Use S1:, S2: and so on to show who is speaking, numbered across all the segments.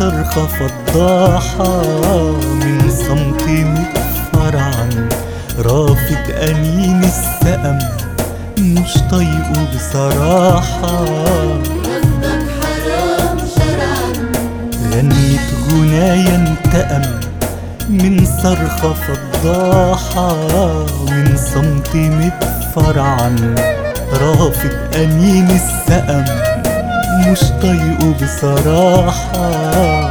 S1: صرخة فضاحة من صمت متفرعن رافض أنين السقم مش طايقه بصراحة.
S2: رفضك حرام شرعا.
S1: غنت غنايا انتقم من صرخة فضاحة من صمت متفرعن رافض أنين السقم مش طايقه بصراحة.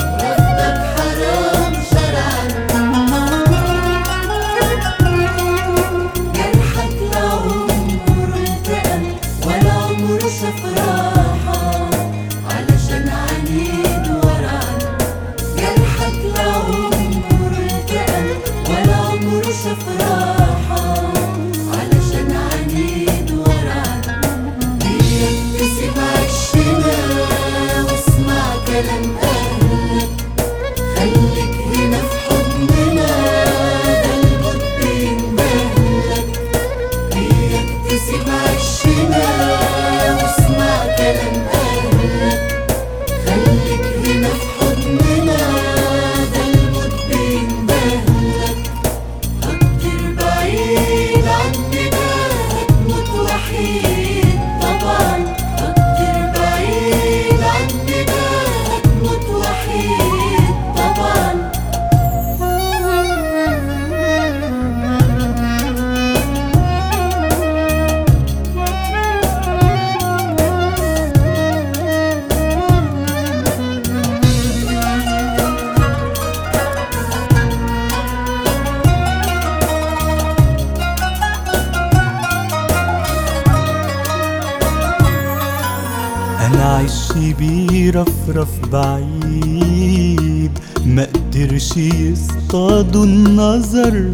S1: عشي بيرفرف بعيد ما قدرش يصطادوا النظر.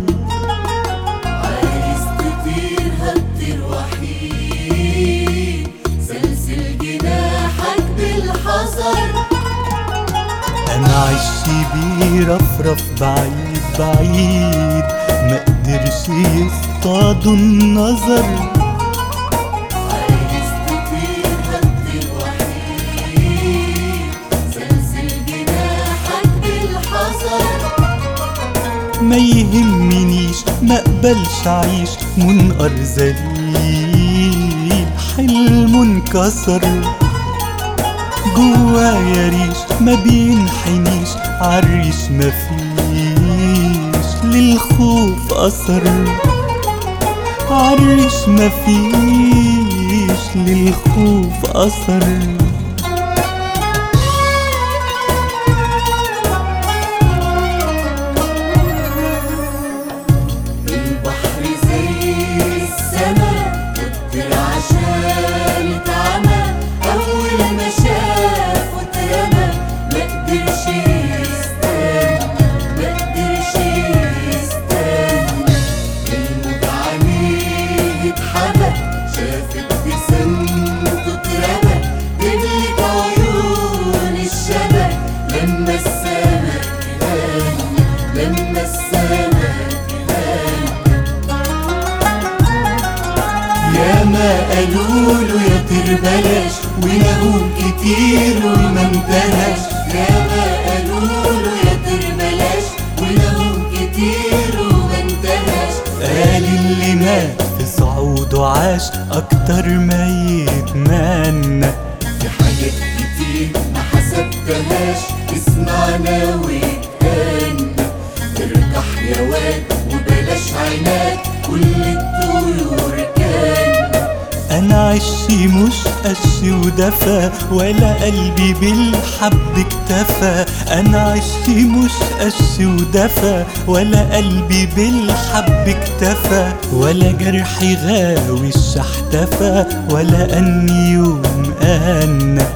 S2: عايز تطير هتطير وحيد سلسل جناحك بالحذر.
S1: أنا عشي بيرفرف بعيد بعيد ما قدرش يصطادوا النظر. ما يهمنيش ما أقبلش اعيش منقر ذليل حلم انكسر جوايا ريش ما بينحنيش. عالريش مفيش للخوف أثر. عالريش مفيش للخوف
S2: أثر. يا ما قالوا له يا طير بلاش ونهوم كتير وما انتهاش. يا ما قالوا له يا طير بلاش كتير وما انتهاش.
S1: قال اللي مات في صعوده عاش أكتر ما يتمنى.
S2: في حاجات كتير ما حسبتهاش اسمعنا واتهنى
S1: أنا عشي مش قش ودفى ولا قلبي بالحب اكتفى. أنا عشي مش قش ودفى ولا قلبي بالحب اكتفى. ولا جرحي غاوي الشحتفى ولا أني يوم أنا